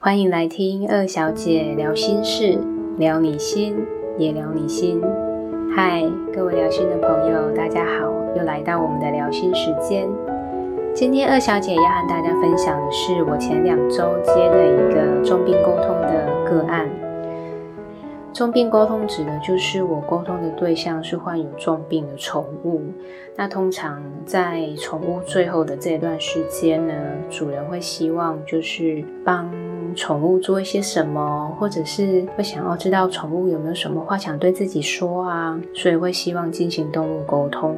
欢迎来听二小姐聊心事，聊你心也聊你心。嗨，各位聊心的朋友，大家好，又来到我们的聊心时间。今天二小姐要和大家分享的是我前两周接的一个重病沟通的个案。重病沟通指的就是我沟通的对象是患有重病的宠物。那通常在宠物最后的这段时间呢，主人会希望就是帮宠物做一些什么，或者是会想要知道宠物有没有什么话想对自己说啊，所以会希望进行动物沟通。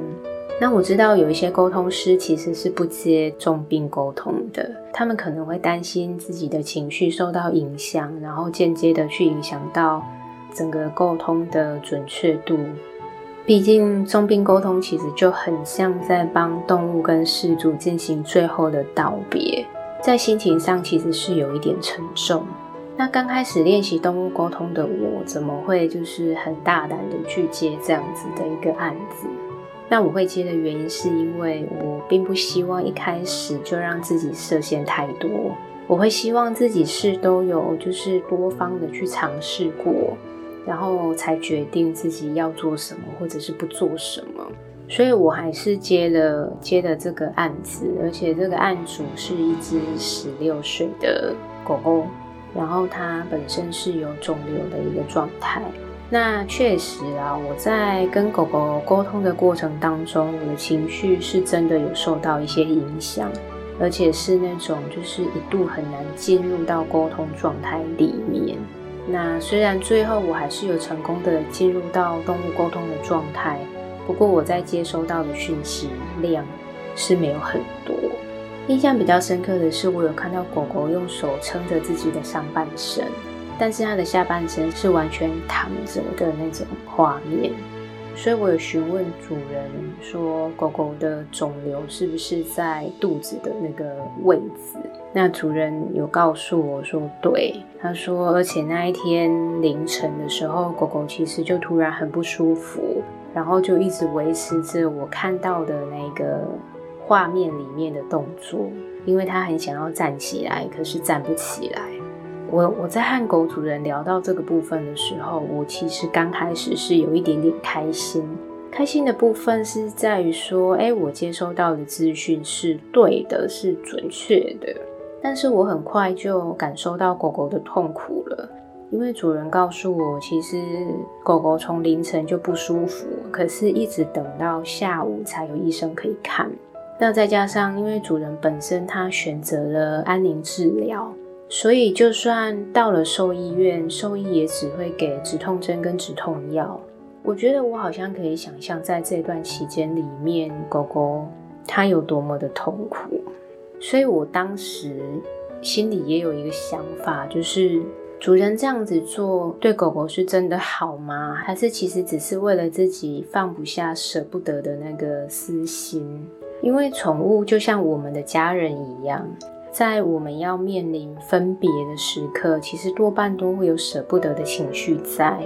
那我知道有一些沟通师其实是不接重病沟通的，他们可能会担心自己的情绪受到影响，然后间接的去影响到。整个沟通的准确度，毕竟重病沟通其实就很像在帮动物跟事主进行最后的道别，在心情上其实是有一点沉重。那刚开始练习动物沟通的我，怎么会就是很大胆的去接这样子的一个案子？那我会接的原因是因为我并不希望一开始就让自己设限太多，我会希望自己是都有就是多方的去尝试过。然后才决定自己要做什么，或者是不做什么。所以我还是接了接的这个案子，而且这个案主是一只十六岁的狗狗，然后它本身是有肿瘤的一个状态。那确实啊，我在跟狗狗沟通的过程当中，我的情绪是真的有受到一些影响，而且是那种就是一度很难进入到沟通状态里面。那虽然最后我还是有成功的进入到动物沟通的状态，不过我在接收到的讯息量是没有很多。印象比较深刻的是，我有看到狗狗用手撑着自己的上半身，但是它的下半身是完全躺着的那种画面。所以我有询问主人说，狗狗的肿瘤是不是在肚子的那个位置？那主人有告诉我说，对。他说，而且那一天凌晨的时候，狗狗其实就突然很不舒服，然后就一直维持着我看到的那个画面里面的动作，因为它很想要站起来，可是站不起来。我我在和狗主人聊到这个部分的时候，我其实刚开始是有一点点开心。开心的部分是在于说，哎，我接收到的资讯是对的，是准确的。但是我很快就感受到狗狗的痛苦了，因为主人告诉我，其实狗狗从凌晨就不舒服，可是一直等到下午才有医生可以看。那再加上，因为主人本身他选择了安宁治疗。所以，就算到了兽医院，兽医也只会给止痛针跟止痛药。我觉得我好像可以想象，在这段期间里面，狗狗它有多么的痛苦。所以我当时心里也有一个想法，就是主人这样子做对狗狗是真的好吗？还是其实只是为了自己放不下、舍不得的那个私心？因为宠物就像我们的家人一样。在我们要面临分别的时刻，其实多半都会有舍不得的情绪在，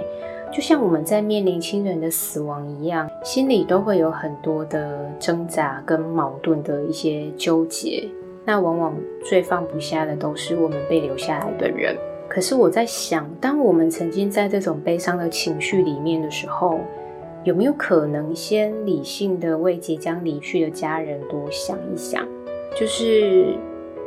就像我们在面临亲人的死亡一样，心里都会有很多的挣扎跟矛盾的一些纠结。那往往最放不下的都是我们被留下来的人。可是我在想，当我们曾经在这种悲伤的情绪里面的时候，有没有可能先理性的为即将离去的家人多想一想？就是。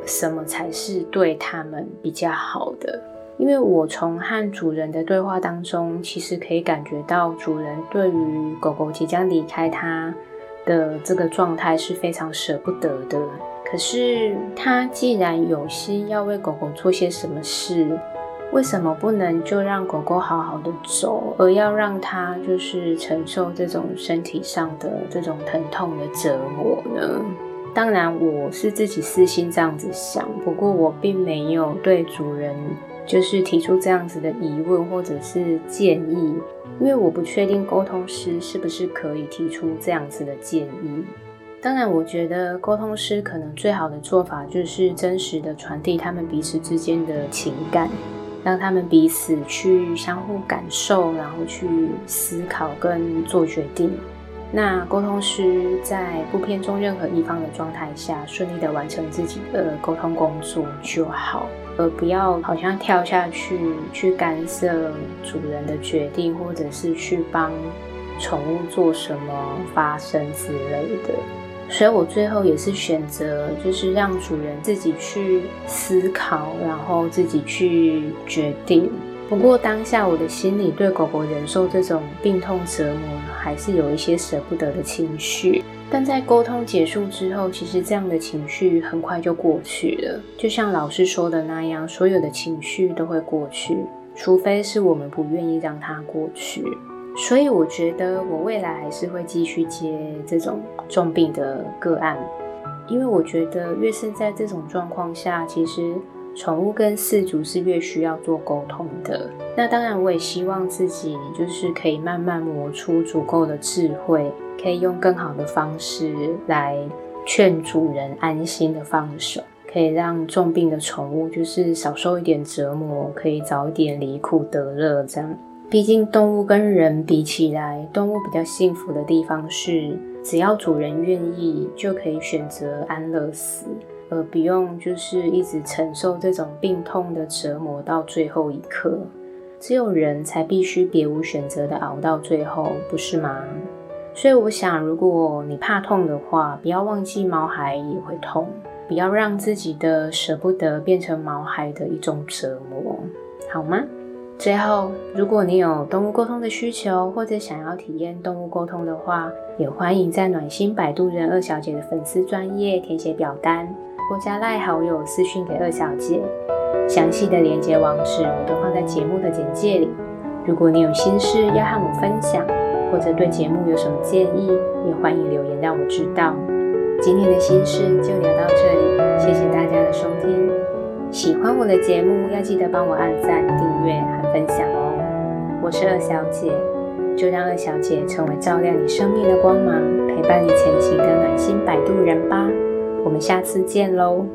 什么才是对他们比较好的？因为我从和主人的对话当中，其实可以感觉到主人对于狗狗即将离开他的这个状态是非常舍不得的。可是他既然有心要为狗狗做些什么事，为什么不能就让狗狗好好的走，而要让它就是承受这种身体上的这种疼痛的折磨呢？当然，我是自己私心这样子想，不过我并没有对主人就是提出这样子的疑问或者是建议，因为我不确定沟通师是不是可以提出这样子的建议。当然，我觉得沟通师可能最好的做法就是真实的传递他们彼此之间的情感，让他们彼此去相互感受，然后去思考跟做决定。那沟通师在不偏重任何一方的状态下，顺利的完成自己的沟通工作就好。而不要好像跳下去去干涉主人的决定，或者是去帮宠物做什么发生之类的。所以我最后也是选择，就是让主人自己去思考，然后自己去决定。不过当下我的心里对狗狗忍受这种病痛折磨，还是有一些舍不得的情绪。但在沟通结束之后，其实这样的情绪很快就过去了。就像老师说的那样，所有的情绪都会过去，除非是我们不愿意让它过去。所以我觉得我未来还是会继续接这种重病的个案，因为我觉得越是在这种状况下，其实宠物跟饲主是越需要做沟通的。那当然，我也希望自己就是可以慢慢磨出足够的智慧，可以用更好的方式来劝主人安心的放手，可以让重病的宠物就是少受一点折磨，可以早一点离苦得乐这样。毕竟动物跟人比起来，动物比较幸福的地方是，只要主人愿意，就可以选择安乐死，而不用就是一直承受这种病痛的折磨到最后一刻。只有人才必须别无选择的熬到最后，不是吗？所以我想，如果你怕痛的话，不要忘记毛孩也会痛，不要让自己的舍不得变成毛孩的一种折磨，好吗？最后，如果你有动物沟通的需求，或者想要体验动物沟通的话，也欢迎在暖心摆渡人二小姐的粉丝专业填写表单，或加赖好友私讯给二小姐。详细的连接网址我都放在节目的简介里。如果你有心事要和我分享，或者对节目有什么建议，也欢迎留言让我知道。今天的心事就聊到这里，谢谢大家的收听。喜欢我的节目，要记得帮我按赞、订阅和分享哦。我是二小姐，就让二小姐成为照亮你生命的光芒，陪伴你前行的暖心摆渡人吧。我们下次见喽。